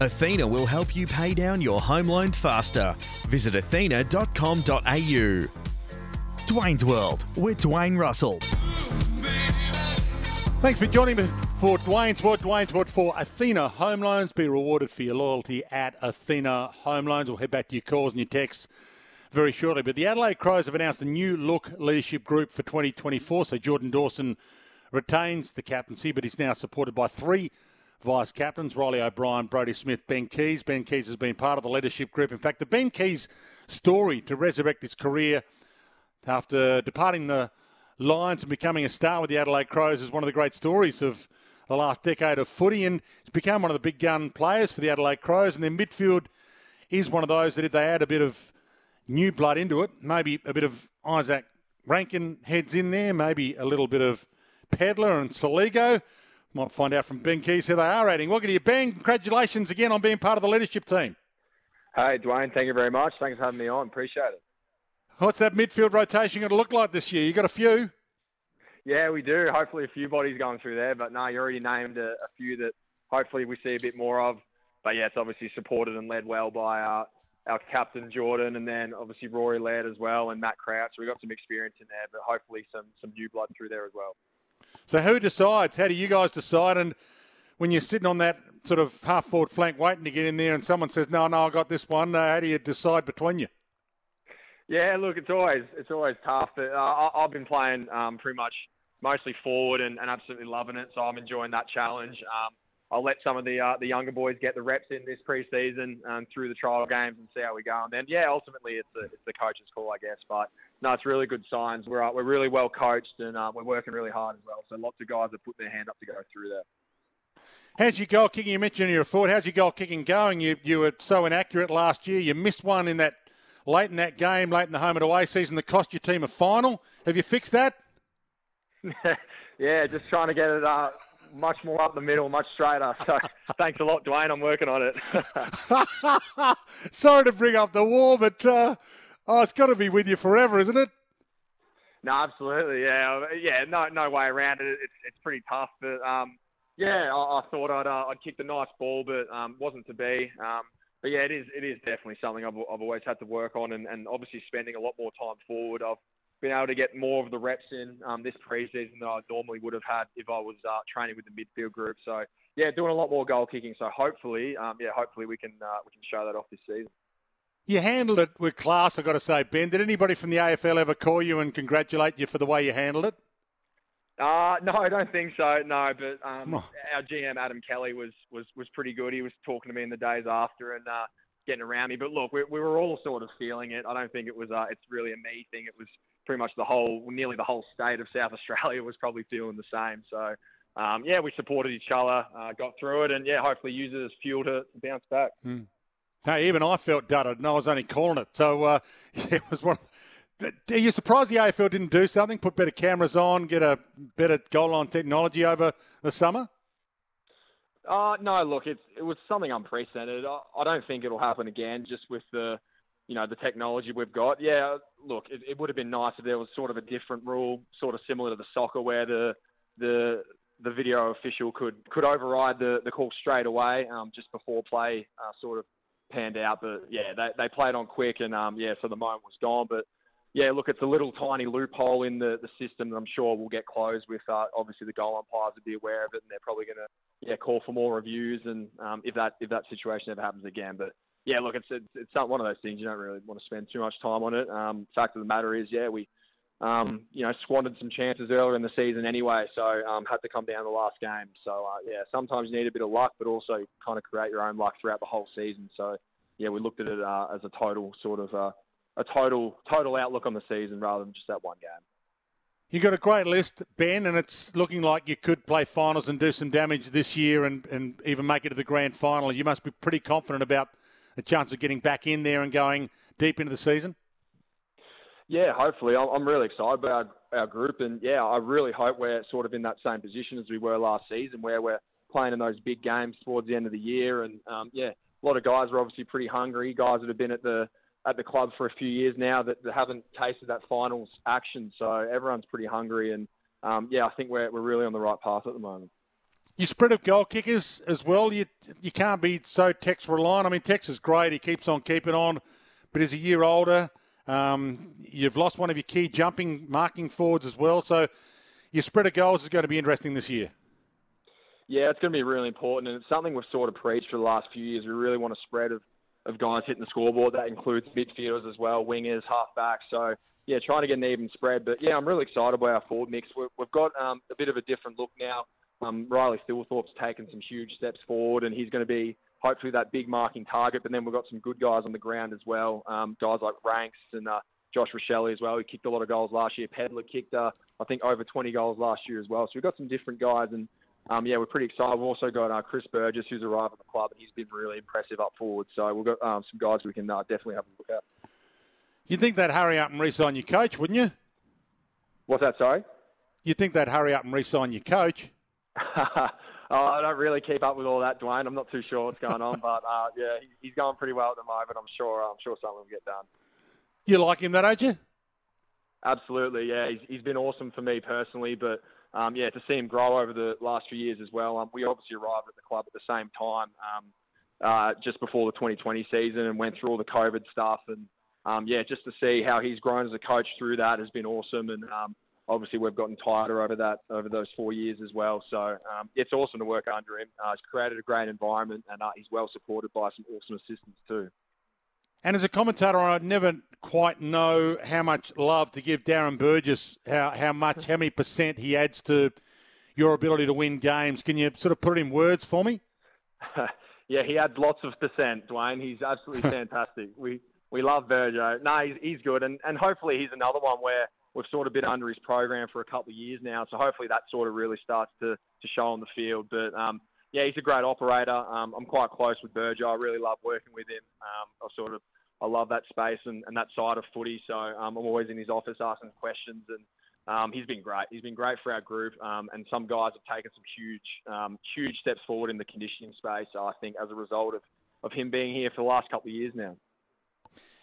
Athena will help you pay down your home loan faster. Visit athena.com.au. Dwayne's World with Dwayne Russell. Thanks for joining me for Dwayne's World. Dwayne's World for Athena Home Loans. Be rewarded for your loyalty at Athena Home Loans. We'll head back to your calls and your texts very shortly. But the Adelaide Crows have announced a new look leadership group for 2024. So Jordan Dawson retains the captaincy, but he's now supported by three vice captains Riley O'Brien, Brodie Smith, Ben Keays. Ben Keays has been part of the leadership group. In fact, the Ben Keays story to resurrect his career after departing the Lions and becoming a star with the Adelaide Crows is one of the great stories of the last decade of footy, and he's become one of the big gun players for the Adelaide Crows. And their midfield is one of those that if they add a bit of new blood into it, maybe a bit of Isaac Rankine heads in there, maybe a little bit of Pedlar and Soligo. Might find out from Ben Keays who they are adding. Welcome to you, Ben. Congratulations again on being part of the leadership team. Hey, Dwayne. Thank you very much. Thanks for having me on. Appreciate it. What's that midfield rotation going to look like this year? You got a few? Yeah, we do. Hopefully, a few bodies going through there. But no, you already named a, a few that hopefully we see a bit more of. But yeah, it's obviously supported and led well by our, our captain Jordan, and then obviously Rory Laird as well, and Matt Crouch. So we've got some experience in there, but hopefully some some new blood through there as well. So who decides? How do you guys decide? And when you're sitting on that sort of half forward flank waiting to get in there, and someone says, "No, no, I got this one," uh, how do you decide between you? Yeah, look, it's always it's always tough. But, uh, I've been playing um, pretty much mostly forward and, and, absolutely loving it, so I'm enjoying that challenge. Um, I'll let some of the uh, the younger boys get the reps in this preseason um, through the trial games and see how we go. And then, yeah, ultimately it's the, it's the coach's call, I guess. But no, it's really good signs. We're uh, we're really well coached and uh, we're working really hard as well. So lots of guys have put their hand up to go through there. How's your goal kicking? You mentioned your forward. How's your goal kicking going? You you were so inaccurate last year. You missed one in that late in that game, late in the home and away season that cost your team a final. Have you fixed that? yeah, just trying to get it uh, much more up the middle, much straighter. So thanks a lot, Dwayne. I'm working on it. Sorry to bring up the war, but uh, Oh, it's got to be with you forever, isn't it? No, absolutely. Yeah, yeah. No, no way around it. It's it's pretty tough, but um, yeah, I, I thought I'd uh, I'd kicked a nice ball, but um, wasn't to be. Um, but yeah, it is it is definitely something I've I've always had to work on, and, and obviously spending a lot more time forward. I've been able to get more of the reps in um, this preseason than I normally would have had if I was uh, training with the midfield group. So yeah, doing a lot more goal kicking. So hopefully, um, yeah, hopefully we can uh, we can show that off this season. You handled it with class, I've got to say, Ben. Did anybody from the AFL ever call you and congratulate you for the way you handled it? Uh, no, I don't think so. No, but um, oh. our GM Adam Kelly was, was was pretty good. He was talking to me in the days after and uh, getting around me. But look, we, we were all sort of feeling it. I don't think it was. Uh, it's really a me thing. It was pretty much the whole, nearly the whole state of South Australia was probably feeling the same. So um, yeah, we supported each other, uh, got through it, and yeah, hopefully use it as fuel to, to bounce back. Mm. Hey, even I felt dudded, and I was only calling it. So uh, yeah, it was one. Are you surprised the AFL didn't do something? Put better cameras on, get a better goal line technology over the summer? Uh, no, look, it's, it was something unprecedented. I, I don't think it'll happen again, just with the, you know, the technology we've got. Yeah, look, it, it would have been nice if there was sort of a different rule, sort of similar to the soccer, where the the the video official could could override the the call straight away, um, just before play, uh, sort of panned out. But yeah, they they played on quick, and um, yeah, so the moment was gone. But yeah, look, it's a little tiny loophole in the, the system that I'm sure will get closed with. Uh, obviously, the goal umpires will be aware of it, and they're probably going to yeah call for more reviews, and um, if that if that situation ever happens again. But yeah, look, it's it's, it's not one of those things you don't really want to spend too much time on it. Um, fact of the matter is, yeah, we um, you know, squandered some chances earlier in the season anyway, so um, had to come down the last game. So uh, yeah, sometimes you need a bit of luck, but also kind of create your own luck throughout the whole season. So yeah, we looked at it uh, as a total sort of uh, a total total outlook on the season rather than just that one game. You got a great list, Ben, and it's looking like you could play finals and do some damage this year and, and even make it to the grand final. You must be pretty confident about the chance of getting back in there and going deep into the season. Yeah, hopefully. I'm really excited about our, group, and yeah, I really hope we're sort of in that same position as we were last season, where we're playing in those big games towards the end of the year. And um, yeah, a lot of guys are obviously pretty hungry. Guys that have been at the at the club for a few years now that, that haven't tasted that finals action. So everyone's pretty hungry, and um, yeah, I think we're we're really on the right path at the moment. You spread of goal kickers as well. You you can't be so Tex reliant. I mean, Tex is great. He keeps on keeping on, but he's a year older. Um, you've lost one of your key jumping marking forwards as well. So your spread of goals is going to be interesting this year. Yeah, it's going to be really important, and it's something we've sort of preached for the last few years. We really want a spread of of guys hitting the scoreboard. That includes midfielders as well, wingers, halfbacks. So yeah, trying to get an even spread. But yeah, I'm really excited about our forward mix. we have got um, a bit of a different look now. Um, Riley Thilthorpe's taken some huge steps forward, and he's going to be hopefully that big marking target. But then we've got some good guys on the ground as well. Um, guys like Ranks and uh, Josh Rachele as well. He kicked a lot of goals last year. Pedlar kicked, uh, I think, over 20 goals last year as well. So we've got some different guys, and um, yeah, we're pretty excited. We've also got uh, Chris Burgess, who's arrived at the club, and he's been really impressive up forward. So we've got um, some guys we can uh, definitely have a look at. You'd think they'd hurry up and re-sign your coach, wouldn't you? What's that? Sorry. You'd think they'd hurry up and re-sign your coach. oh, I don't really keep up with all that, Dwayne. I'm not too sure what's going on, but uh, yeah, he's going pretty well at the moment. I'm sure. I'm sure something will get done. You like him, that, don't you? Absolutely, yeah. He's, he's been awesome for me personally, but um, yeah, to see him grow over the last few years as well. Um, we obviously arrived at the club at the same time, um, uh, just before the 2020 season, and went through all the COVID stuff. And um, yeah, just to see how he's grown as a coach through that has been awesome. And um, obviously, we've gotten tighter over that over those four years as well. So um, it's awesome to work under him. Uh, he's created a great environment, and uh, he's well supported by some awesome assistants too. And as a commentator, I never quite know how much love to give Darren Burgess, how, how much, how many percent he adds to your ability to win games. Can you sort of put it in words for me? yeah, he adds lots of percent, Dwayne. He's absolutely fantastic. we we love Burjo. No, he's, he's good, and, and hopefully he's another one where we've sort of been under his program for a couple of years now. So hopefully that sort of really starts to, to show on the field. But um, yeah, he's a great operator. Um, I'm quite close with Burjo. I really love working with him. Um, I sort of I love that space and, and that side of footy. So um, I'm always in his office asking questions, and um, he's been great. He's been great for our group, um, and some guys have taken some huge, huge steps forward in the conditioning space. I think as a result of, of him being here for the last couple of years now.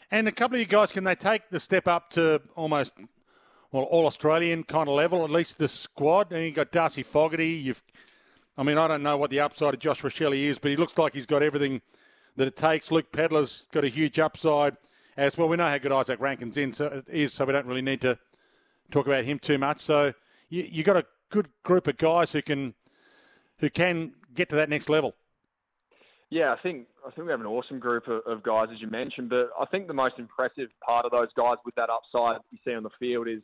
And a couple of you guys, can they take the step up to almost well all Australian kind of level? At least the squad. And you've got Darcy Fogarty. You've, I mean, I don't know what the upside of Josh Rachele is, but he looks like he's got everything that it takes. Luke Pedlar's got a huge upside as well. We know how good Isaac Rankine's in, so, is, so we don't really need to talk about him too much. So you you got a good group of guys who can who can get to that next level. Yeah, I think I think we have an awesome group of, of, guys, as you mentioned. But I think the most impressive part of those guys with that upside you see on the field is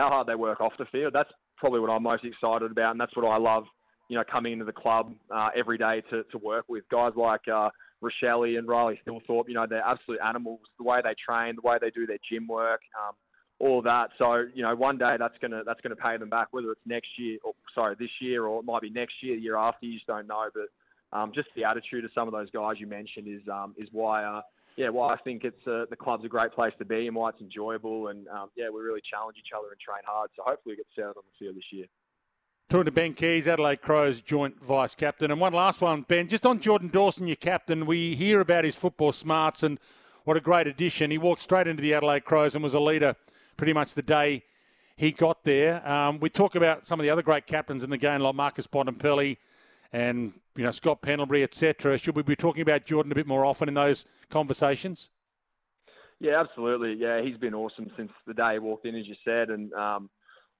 how hard they work off the field. That's probably what I'm most excited about, and that's what I love. You know, coming into the club uh, every day to, to work with guys like uh, Rachele and Riley Thilthorpe, you know, they're absolute animals. The way they train, the way they do their gym work, um, all that. So, you know, one day that's gonna that's gonna pay them back, whether it's next year or sorry, this year or it might be next year, the year after. You just don't know. But um, just the attitude of some of those guys you mentioned is um, is why. Uh, yeah, well, I think it's uh, the club's a great place to be and why it's enjoyable and um, yeah, we really challenge each other and train hard. So hopefully we get set on the field this year. Talking to Ben Keays, Adelaide Crows joint vice captain. And one last one, Ben, just on Jordan Dawson, your captain. We hear about his football smarts and what a great addition. He walked straight into the Adelaide Crows and was a leader pretty much the day he got there. Um, we talk about some of the other great captains in the game, like Marcus Bontempelli and you know Scott Pendlebury, etc. Should we be talking about Jordan a bit more often in those conversations? Yeah, absolutely. Yeah, he's been awesome since the day he walked in, as you said, and um,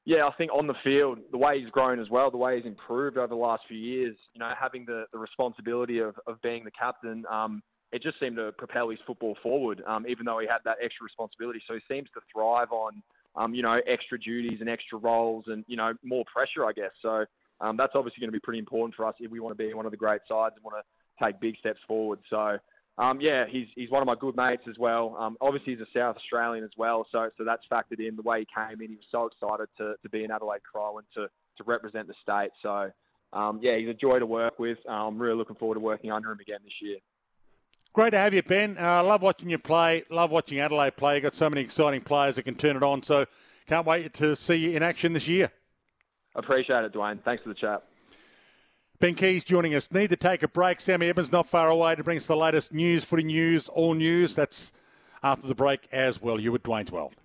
yeah, I think on the field, the way he's grown as well, the way he's improved over the last few years, you know, having the, the responsibility of, of being the captain, um, it just seemed to propel his football forward, um, even though he had that extra responsibility. So he seems to thrive on, um, you know, extra duties and extra roles and, you know, more pressure, I guess. So um, that's obviously going to be pretty important for us if we want to be one of the great sides and want to take big steps forward. So, um, yeah, he's he's one of my good mates as well. Um, obviously, he's a South Australian as well, so so that's factored in. The way he came in, he was so excited to, to be an Adelaide Crow and to, to represent the state. So, um, yeah, he's a joy to work with. I'm really looking forward to working under him again this year. Great to have you, Ben. I uh, love watching you play. Love watching Adelaide play. You've got so many exciting players that can turn it on. So, can't wait to see you in action this year. Appreciate it, Dwayne. Thanks for the chat. Ben Keays joining us. Need to take a break. Sammy Evans not far away to bring us the latest news, footy news, all news. That's after the break as well. You with Dwayne's World.